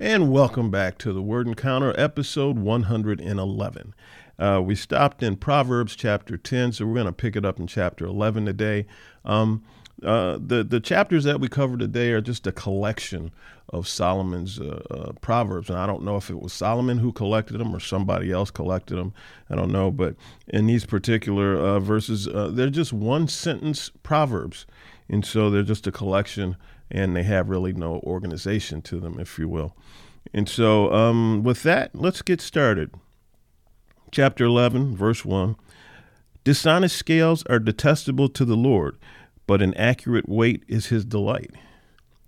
And welcome back to the Word Encounter, episode 111. Uh, we stopped in Proverbs chapter 10, so we're going to pick it up in chapter 11 today. Um, uh, the the chapters that we cover today are just a collection of Solomon's uh, uh, proverbs, and I don't know if it was Solomon who collected them or somebody else collected them. I don't know, but in these particular uh, verses, uh, they're just one sentence proverbs, and so they're just a collection, and they have really no organization to them, if you will. And so, um, with that, let's get started. Chapter 11, verse 1 Dishonest scales are detestable to the Lord, but an accurate weight is his delight.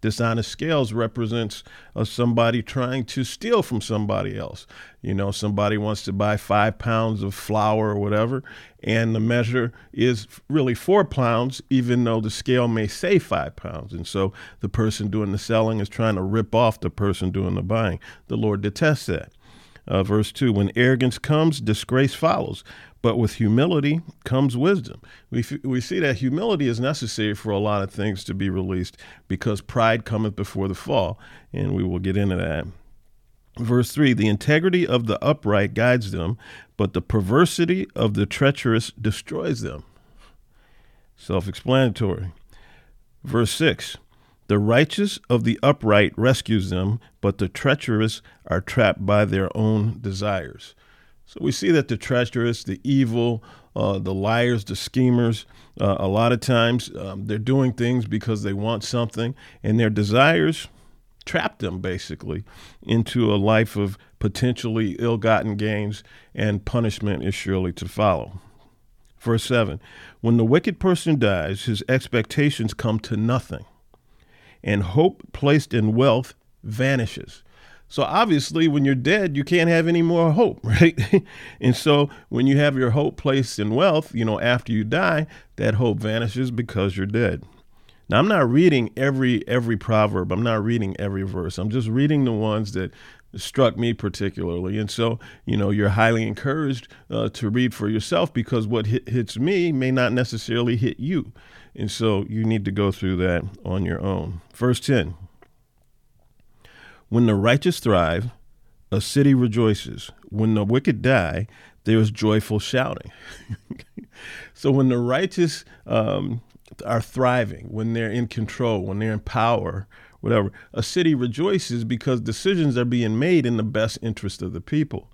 Dishonest scales represents uh, somebody trying to steal from somebody else. You know, somebody wants to buy five pounds of flour or whatever, and the measure is really four pounds, even though the scale may say five pounds. And so the person doing the selling is trying to rip off the person doing the buying. The Lord detests that. Uh, verse 2 When arrogance comes, disgrace follows, but with humility comes wisdom. We, we see that humility is necessary for a lot of things to be released because pride cometh before the fall, and we will get into that. Verse 3 The integrity of the upright guides them, but the perversity of the treacherous destroys them. Self explanatory. Verse 6 The righteous of the upright rescues them, but the treacherous are trapped by their own desires. So we see that the treacherous, the evil, uh, the liars, the schemers, uh, a lot of times um, they're doing things because they want something, and their desires trap them basically into a life of potentially ill gotten gains, and punishment is surely to follow. Verse 7 When the wicked person dies, his expectations come to nothing, and hope placed in wealth vanishes. So obviously, when you're dead, you can't have any more hope, right? and so when you have your hope placed in wealth, you know, after you die, that hope vanishes because you're dead. Now, I'm not reading every every proverb. I'm not reading every verse. I'm just reading the ones that struck me particularly. And so, you know, you're highly encouraged uh, to read for yourself because what hit, hits me may not necessarily hit you. And so you need to go through that on your own. Verse 10 When the righteous thrive, a city rejoices. When the wicked die, there is joyful shouting. so when the righteous um, are thriving, when they're in control, when they're in power, whatever, a city rejoices because decisions are being made in the best interest of the people.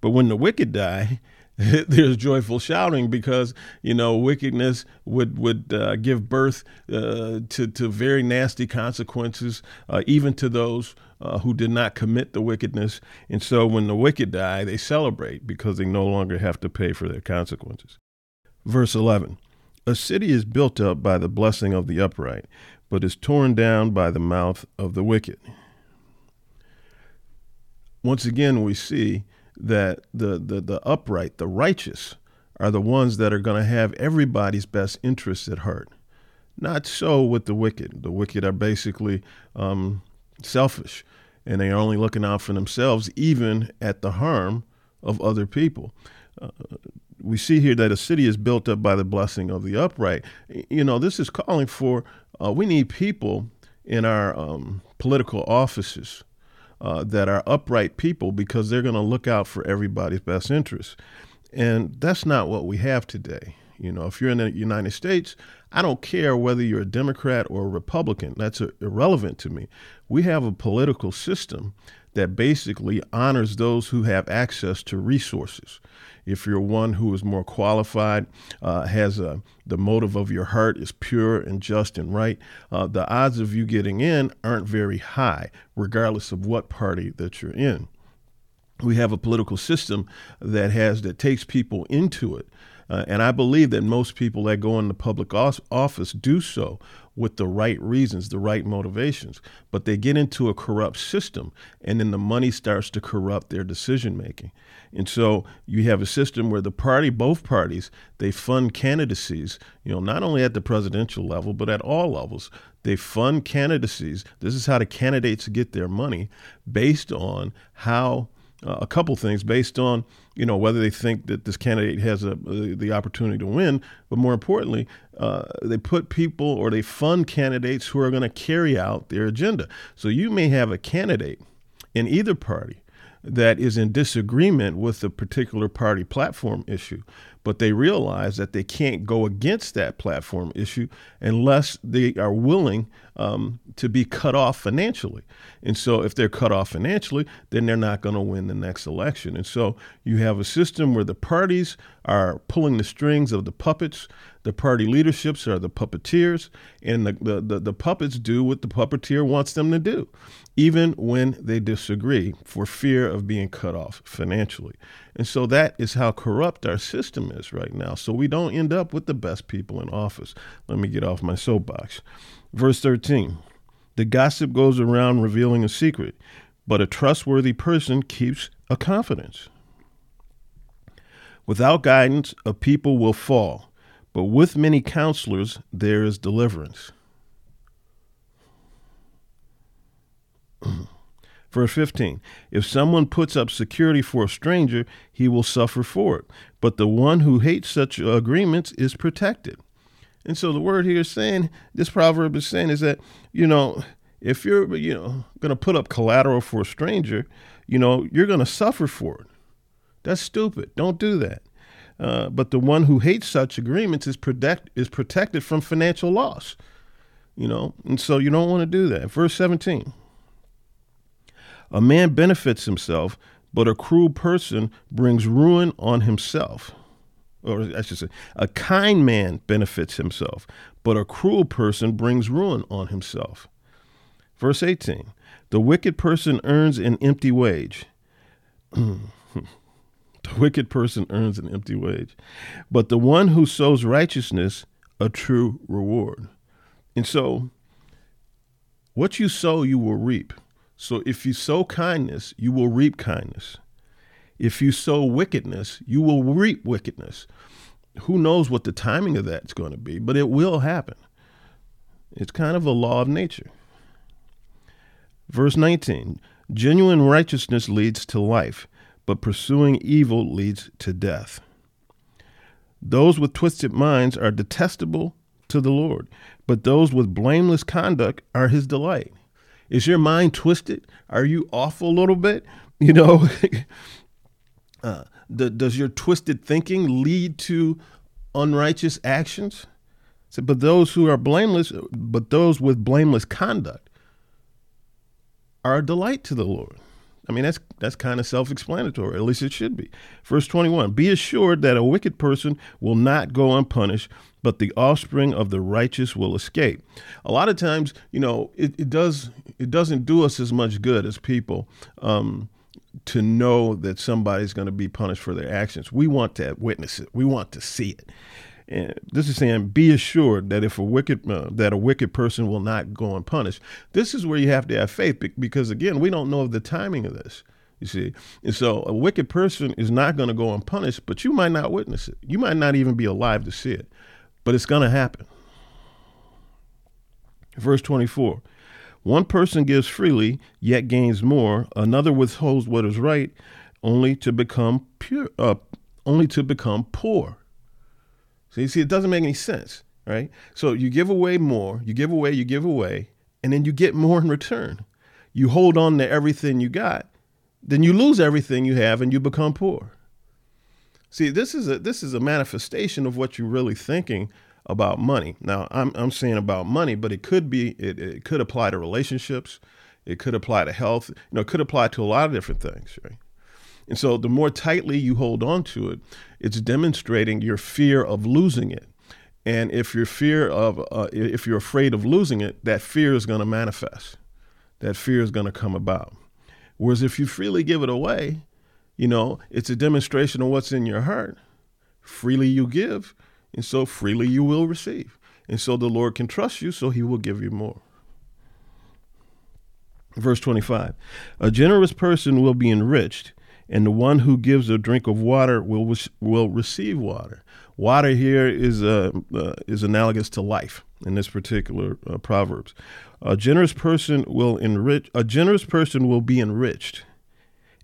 But when the wicked die, there's joyful shouting because you know wickedness would would uh, give birth uh, to to very nasty consequences, uh, even to those uh, who did not commit the wickedness. And so, when the wicked die, they celebrate because they no longer have to pay for their consequences. Verse eleven: A city is built up by the blessing of the upright, but is torn down by the mouth of the wicked. Once again, we see that the, the, the upright, the righteous, are the ones that are going to have everybody's best interests at heart. Not so with the wicked. The wicked are basically um, selfish and they are only looking out for themselves, even at the harm of other people. Uh, we see here that a city is built up by the blessing of the upright. You know, this is calling for uh, we need people in our um, political offices uh, that are upright people because they're going to look out for everybody's best interests. And that's not what we have today. You know, if you're in the United States, I don't care whether you're a Democrat or a Republican. That's irrelevant to me. We have a political system that basically honors those who have access to resources. If you're one who is more qualified, uh, has a, the motive of your heart is pure and just and right, uh, the odds of you getting in aren't very high, regardless of what party that you're in. We have a political system that has that takes people into it. Uh, and I believe that most people that go into public office do so with the right reasons, the right motivations. But they get into a corrupt system, and then the money starts to corrupt their decision making. And so you have a system where the party, both parties, they fund candidacies, you know, not only at the presidential level, but at all levels. They fund candidacies. This is how the candidates get their money based on how a couple things based on you know whether they think that this candidate has a, the opportunity to win, but more importantly, uh, they put people or they fund candidates who are going to carry out their agenda. So you may have a candidate in either party that is in disagreement with the particular party platform issue, but they realize that they can't go against that platform issue unless they are willing um, to be cut off financially. And so, if they're cut off financially, then they're not going to win the next election. And so, you have a system where the parties are pulling the strings of the puppets. The party leaderships are the puppeteers, and the, the, the, the puppets do what the puppeteer wants them to do even when they disagree for fear of being cut off financially. And so that is how corrupt our system is right now. So we don't end up with the best people in office. Let me get off my soapbox. Verse 13 The gossip goes around revealing a secret, but a trustworthy person keeps a confidence. Without guidance, a people will fall, but with many counselors, there is deliverance. Verse 15 If someone puts up security for a stranger, he will suffer for it. But the one who hates such agreements is protected. And so the word here is saying, this proverb is saying, is that, you know, if you're, you know, going to put up collateral for a stranger, you know, you're going to suffer for it. That's stupid. Don't do that. Uh, but the one who hates such agreements is protect is protected from financial loss. You know, and so you don't want to do that. Verse 17. A man benefits himself, but a cruel person brings ruin on himself. Or I should say, a kind man benefits himself, but a cruel person brings ruin on himself. Verse 18 The wicked person earns an empty wage. the wicked person earns an empty wage, but the one who sows righteousness, a true reward. And so, what you sow, you will reap. So if you sow kindness, you will reap kindness. If you sow wickedness, you will reap wickedness. Who knows what the timing of that's going to be, but it will happen. It's kind of a law of nature. Verse 19 Genuine righteousness leads to life, but pursuing evil leads to death. Those with twisted minds are detestable to the Lord, but those with blameless conduct are his delight. Is your mind twisted? Are you off a little bit? You know, uh, does your twisted thinking lead to unrighteous actions? So, but those who are blameless, but those with blameless conduct, are a delight to the Lord. I mean, that's that's kind of self-explanatory. At least it should be. Verse 21: Be assured that a wicked person will not go unpunished, but the offspring of the righteous will escape. A lot of times, you know, it, it does it doesn't do us as much good as people um, to know that somebody's going to be punished for their actions. We want to witness it. We want to see it. And this is saying, be assured that if a wicked uh, that a wicked person will not go unpunished. This is where you have to have faith because again, we don't know the timing of this. You see, and so a wicked person is not going to go unpunished, but you might not witness it. You might not even be alive to see it, but it's going to happen. Verse 24 One person gives freely, yet gains more. Another withholds what is right, only to become pure, uh, only to become poor. So you see, it doesn't make any sense, right? So you give away more, you give away, you give away, and then you get more in return. You hold on to everything you got, then you lose everything you have and you become poor. See, this is a this is a manifestation of what you're really thinking about money. Now, I'm I'm saying about money, but it could be it, it could apply to relationships, it could apply to health, you know, it could apply to a lot of different things, right? And so the more tightly you hold on to it, it's demonstrating your fear of losing it. And if your fear of uh, if you're afraid of losing it, that fear is going to manifest. That fear is going to come about. Whereas if you freely give it away, you know, it's a demonstration of what's in your heart. Freely you give, and so freely you will receive. And so the Lord can trust you, so he will give you more. Verse 25 A generous person will be enriched, and the one who gives a drink of water will, will receive water. Water here is, uh, uh, is analogous to life in this particular uh, Proverbs. A generous person will enrich. A generous person will be enriched,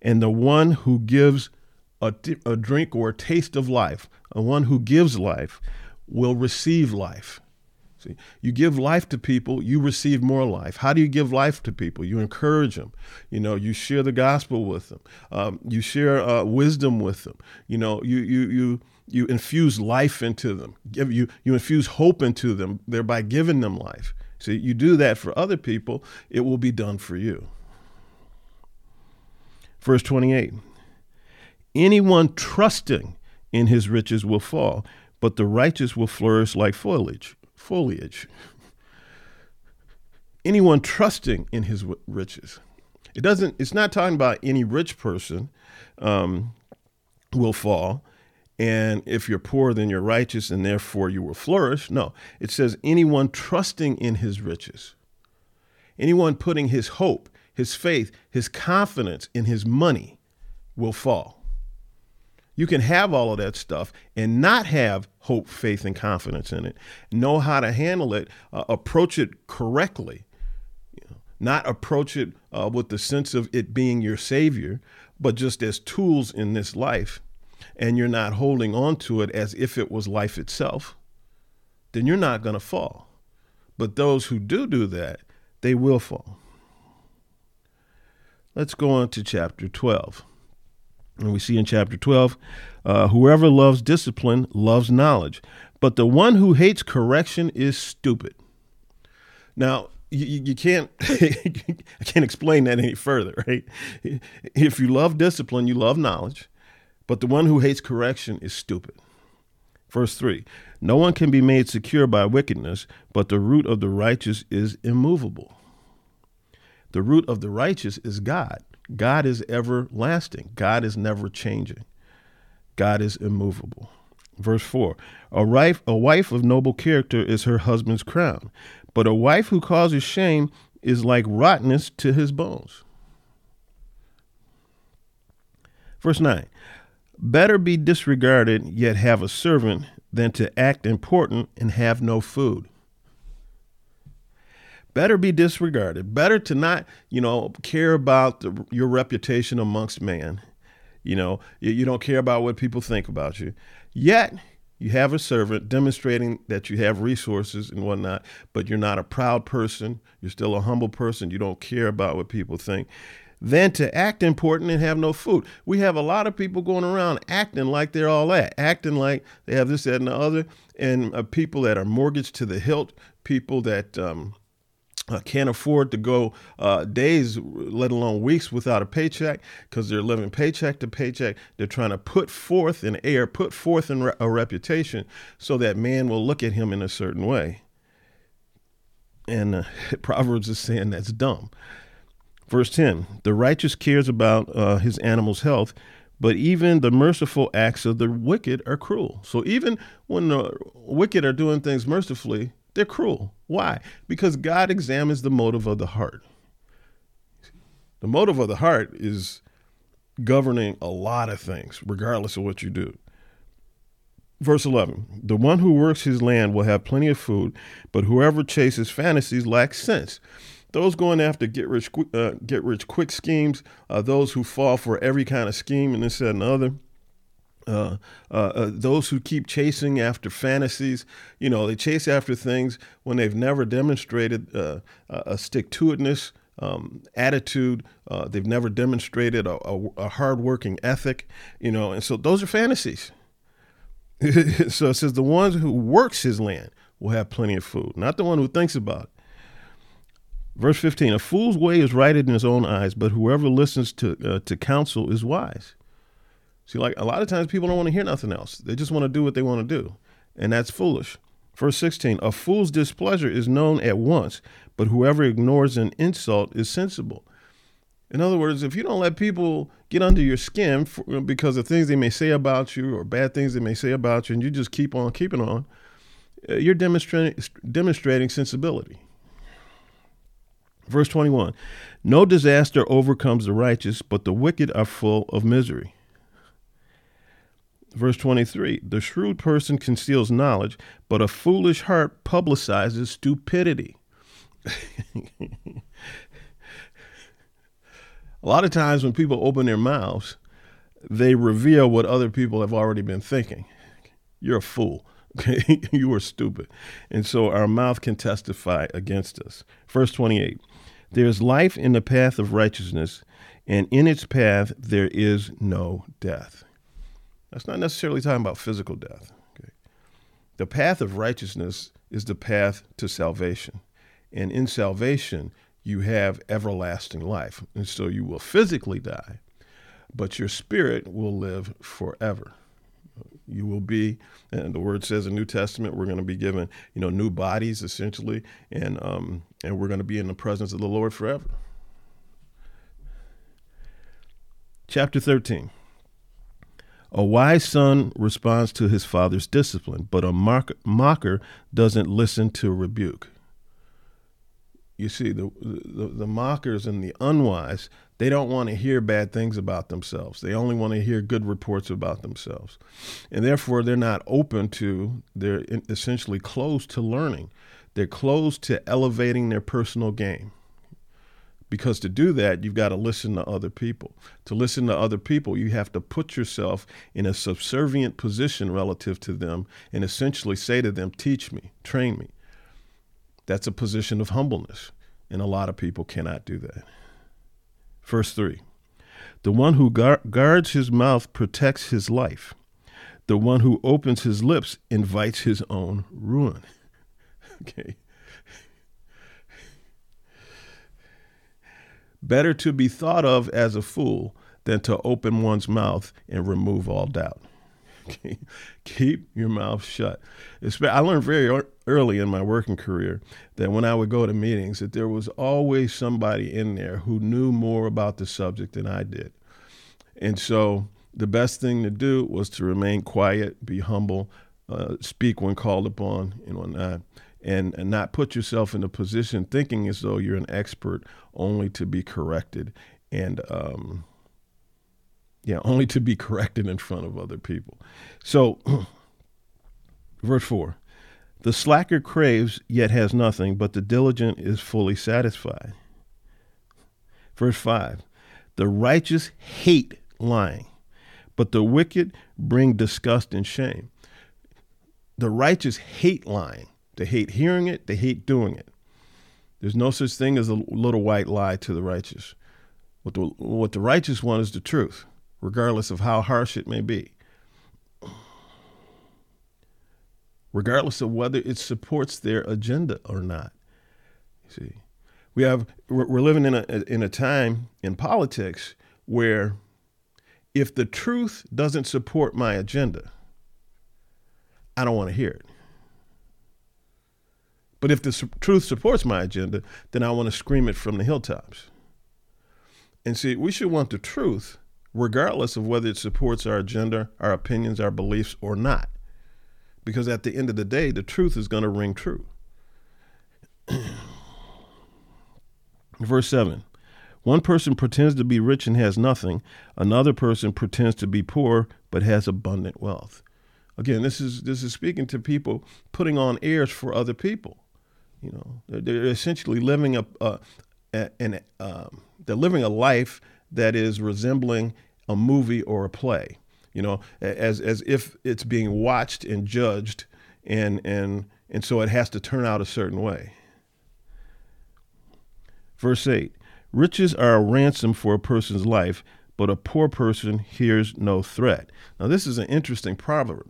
and the one who gives a, a drink or a taste of life, a one who gives life, will receive life. See, you give life to people, you receive more life. How do you give life to people? You encourage them. You know, you share the gospel with them. Um, you share uh, wisdom with them. You know, you you you you infuse life into them. Give you you infuse hope into them, thereby giving them life. See, you do that for other people, it will be done for you. Verse 28 Anyone trusting in his riches will fall, but the righteous will flourish like foliage foliage. Anyone trusting in his riches. It doesn't, it's not talking about any rich person um, will fall. And if you're poor, then you're righteous, and therefore you will flourish. No, it says anyone trusting in his riches, anyone putting his hope, his faith, his confidence in his money will fall. You can have all of that stuff and not have hope, faith, and confidence in it. Know how to handle it, uh, approach it correctly. You know, not approach it uh, with the sense of it being your savior, but just as tools in this life. And you're not holding on to it as if it was life itself, then you're not going to fall. But those who do do that, they will fall. Let's go on to chapter 12. And we see in chapter 12 uh, whoever loves discipline loves knowledge, but the one who hates correction is stupid. Now, you, you can't I can't explain that any further, right? If you love discipline, you love knowledge, but the one who hates correction is stupid. Verse 3 No one can be made secure by wickedness, but the root of the righteous is immovable. The root of the righteous is God. God is everlasting. God is never changing. God is immovable. Verse 4 a wife, a wife of noble character is her husband's crown, but a wife who causes shame is like rottenness to his bones. Verse 9 Better be disregarded, yet have a servant, than to act important and have no food better be disregarded. Better to not, you know, care about the, your reputation amongst man. You know, you, you don't care about what people think about you. Yet, you have a servant demonstrating that you have resources and whatnot, but you're not a proud person. You're still a humble person. You don't care about what people think. Than to act important and have no food. We have a lot of people going around acting like they're all that, acting like they have this, that, and the other, and uh, people that are mortgaged to the hilt, people that um, uh, can't afford to go uh, days, let alone weeks, without a paycheck because they're living paycheck to paycheck. They're trying to put forth an air, put forth re- a reputation so that man will look at him in a certain way. And uh, Proverbs is saying that's dumb. Verse 10 The righteous cares about uh, his animal's health, but even the merciful acts of the wicked are cruel. So even when the wicked are doing things mercifully, they're cruel. Why? Because God examines the motive of the heart. The motive of the heart is governing a lot of things, regardless of what you do. Verse 11 The one who works his land will have plenty of food, but whoever chases fantasies lacks sense. Those going after get rich, uh, get rich quick schemes are those who fall for every kind of scheme and this, that, and the other. Uh, uh, uh, those who keep chasing after fantasies, you know, they chase after things when they've never demonstrated uh, a stick to itness um, attitude. Uh, they've never demonstrated a, a, a hardworking ethic, you know, and so those are fantasies. so it says the ones who works his land will have plenty of food, not the one who thinks about it. Verse 15 A fool's way is right in his own eyes, but whoever listens to, to counsel is wise. See, like a lot of times people don't want to hear nothing else. They just want to do what they want to do. And that's foolish. Verse 16 A fool's displeasure is known at once, but whoever ignores an insult is sensible. In other words, if you don't let people get under your skin for, because of things they may say about you or bad things they may say about you, and you just keep on keeping on, uh, you're demonstrating, demonstrating sensibility. Verse 21 No disaster overcomes the righteous, but the wicked are full of misery. Verse 23 The shrewd person conceals knowledge, but a foolish heart publicizes stupidity. a lot of times when people open their mouths, they reveal what other people have already been thinking. You're a fool. Okay, you are stupid. And so our mouth can testify against us. Verse 28 There is life in the path of righteousness, and in its path there is no death. That's not necessarily talking about physical death. Okay? The path of righteousness is the path to salvation. And in salvation, you have everlasting life. And so you will physically die, but your spirit will live forever. You will be, and the word says in New Testament, we're going to be given, you know, new bodies essentially, and um, and we're going to be in the presence of the Lord forever. Chapter 13. A wise son responds to his father's discipline, but a mocker doesn't listen to rebuke. You see, the, the, the mockers and the unwise, they don't want to hear bad things about themselves. They only want to hear good reports about themselves. And therefore, they're not open to, they're essentially closed to learning. They're closed to elevating their personal game. Because to do that, you've got to listen to other people. To listen to other people, you have to put yourself in a subservient position relative to them and essentially say to them, Teach me, train me. That's a position of humbleness. And a lot of people cannot do that. Verse 3 The one who guards his mouth protects his life. The one who opens his lips invites his own ruin. okay. Better to be thought of as a fool than to open one's mouth and remove all doubt. Keep your mouth shut. I learned very early in my working career that when I would go to meetings, that there was always somebody in there who knew more about the subject than I did. And so the best thing to do was to remain quiet, be humble, uh, speak when called upon, and whatnot and, and not put yourself in a position thinking as though you're an expert only to be corrected and um, yeah only to be corrected in front of other people. So verse 4 the slacker craves yet has nothing but the diligent is fully satisfied. Verse 5 the righteous hate lying but the wicked bring disgust and shame. The righteous hate lying they hate hearing it, they hate doing it. There's no such thing as a little white lie to the righteous. What the, what the righteous want is the truth, regardless of how harsh it may be. Regardless of whether it supports their agenda or not. You see, we have we're living in a in a time in politics where if the truth doesn't support my agenda, I don't want to hear it. But if the su- truth supports my agenda, then I want to scream it from the hilltops. And see, we should want the truth, regardless of whether it supports our agenda, our opinions, our beliefs, or not. Because at the end of the day, the truth is going to ring true. Verse 7 One person pretends to be rich and has nothing, another person pretends to be poor but has abundant wealth. Again, this is this is speaking to people putting on airs for other people. You know, they're, they're essentially living a, um, they're living a life that is resembling a movie or a play. You know, as as if it's being watched and judged, and and and so it has to turn out a certain way. Verse eight: Riches are a ransom for a person's life, but a poor person hears no threat. Now, this is an interesting proverb.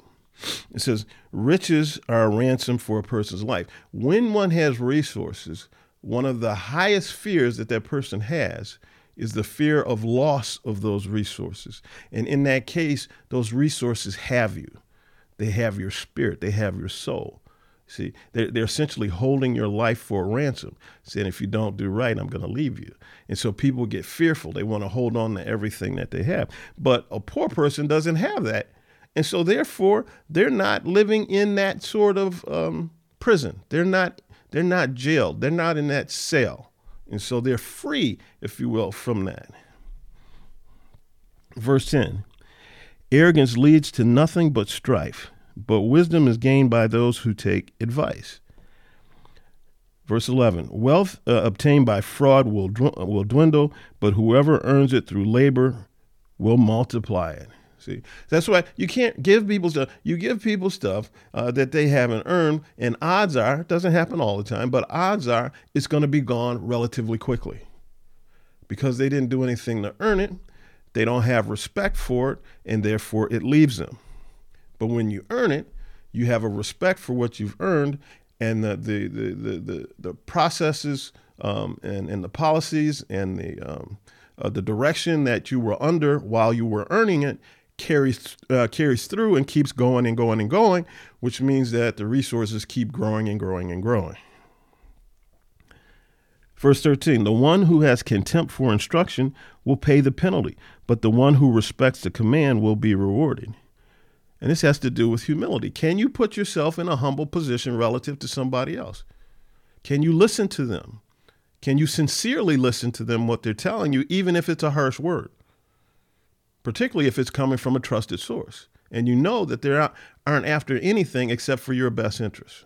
It says, riches are a ransom for a person's life. When one has resources, one of the highest fears that that person has is the fear of loss of those resources. And in that case, those resources have you. They have your spirit, they have your soul. See, they're, they're essentially holding your life for a ransom, saying, if you don't do right, I'm going to leave you. And so people get fearful. They want to hold on to everything that they have. But a poor person doesn't have that. And so, therefore, they're not living in that sort of um, prison. They're not. They're not jailed. They're not in that cell, and so they're free, if you will, from that. Verse ten: Arrogance leads to nothing but strife, but wisdom is gained by those who take advice. Verse 11 Wealth uh, obtained by fraud will, will dwindle, but whoever earns it through labor will multiply it. See, that's why you can't give people stuff. You give people stuff uh, that they haven't earned, and odds are, it doesn't happen all the time, but odds are it's going to be gone relatively quickly because they didn't do anything to earn it. They don't have respect for it, and therefore it leaves them. But when you earn it, you have a respect for what you've earned, and the the the the the, the processes um, and and the policies and the um, uh, the direction that you were under while you were earning it carries uh, carries through and keeps going and going and going, which means that the resources keep growing and growing and growing. Verse 13 The one who has contempt for instruction will pay the penalty, but the one who respects the command will be rewarded. And this has to do with humility. Can you put yourself in a humble position relative to somebody else? Can you listen to them? Can you sincerely listen to them, what they're telling you, even if it's a harsh word? Particularly if it's coming from a trusted source and you know that they aren't after anything except for your best interest.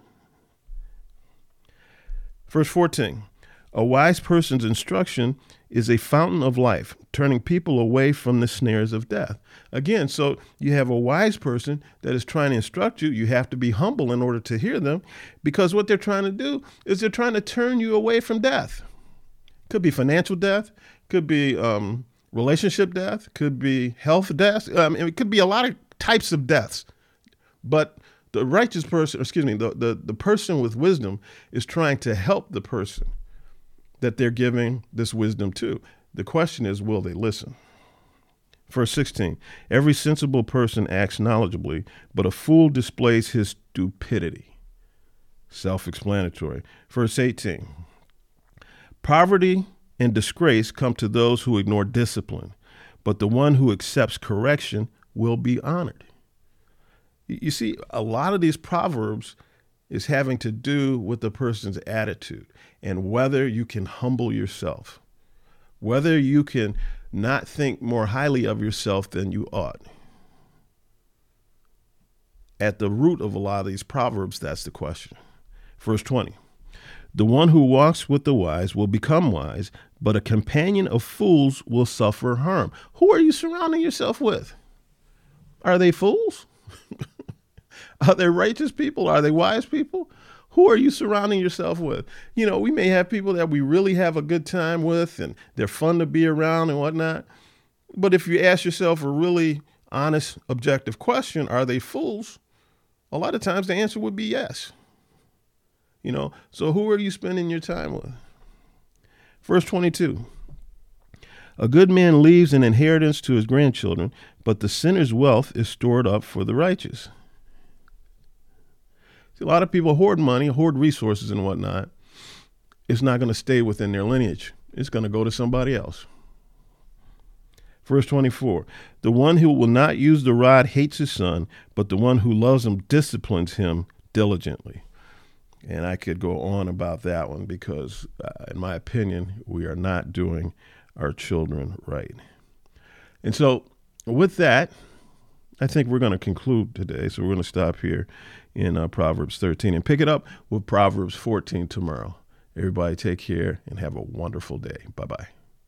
Verse 14 A wise person's instruction is a fountain of life, turning people away from the snares of death. Again, so you have a wise person that is trying to instruct you. You have to be humble in order to hear them because what they're trying to do is they're trying to turn you away from death. Could be financial death, could be um, relationship death, could be health death. It could be a lot of types of deaths. But the righteous person, excuse me, the, the, the person with wisdom is trying to help the person that they're giving this wisdom to. The question is, will they listen? Verse 16 Every sensible person acts knowledgeably, but a fool displays his stupidity. Self explanatory. Verse 18 Poverty and disgrace come to those who ignore discipline, but the one who accepts correction will be honored. You see, a lot of these proverbs is having to do with the person's attitude and whether you can humble yourself, whether you can not think more highly of yourself than you ought. At the root of a lot of these proverbs, that's the question. Verse 20 The one who walks with the wise will become wise, but a companion of fools will suffer harm. Who are you surrounding yourself with? Are they fools? are they righteous people? Are they wise people? Who are you surrounding yourself with? You know, we may have people that we really have a good time with and they're fun to be around and whatnot. But if you ask yourself a really honest, objective question, are they fools? A lot of times the answer would be yes. You know, so who are you spending your time with? Verse 22 A good man leaves an inheritance to his grandchildren, but the sinner's wealth is stored up for the righteous. See, a lot of people hoard money, hoard resources, and whatnot. It's not going to stay within their lineage, it's going to go to somebody else. Verse 24 The one who will not use the rod hates his son, but the one who loves him disciplines him diligently. And I could go on about that one because, uh, in my opinion, we are not doing our children right. And so, with that, I think we're going to conclude today. So, we're going to stop here in uh, Proverbs 13 and pick it up with Proverbs 14 tomorrow. Everybody take care and have a wonderful day. Bye bye.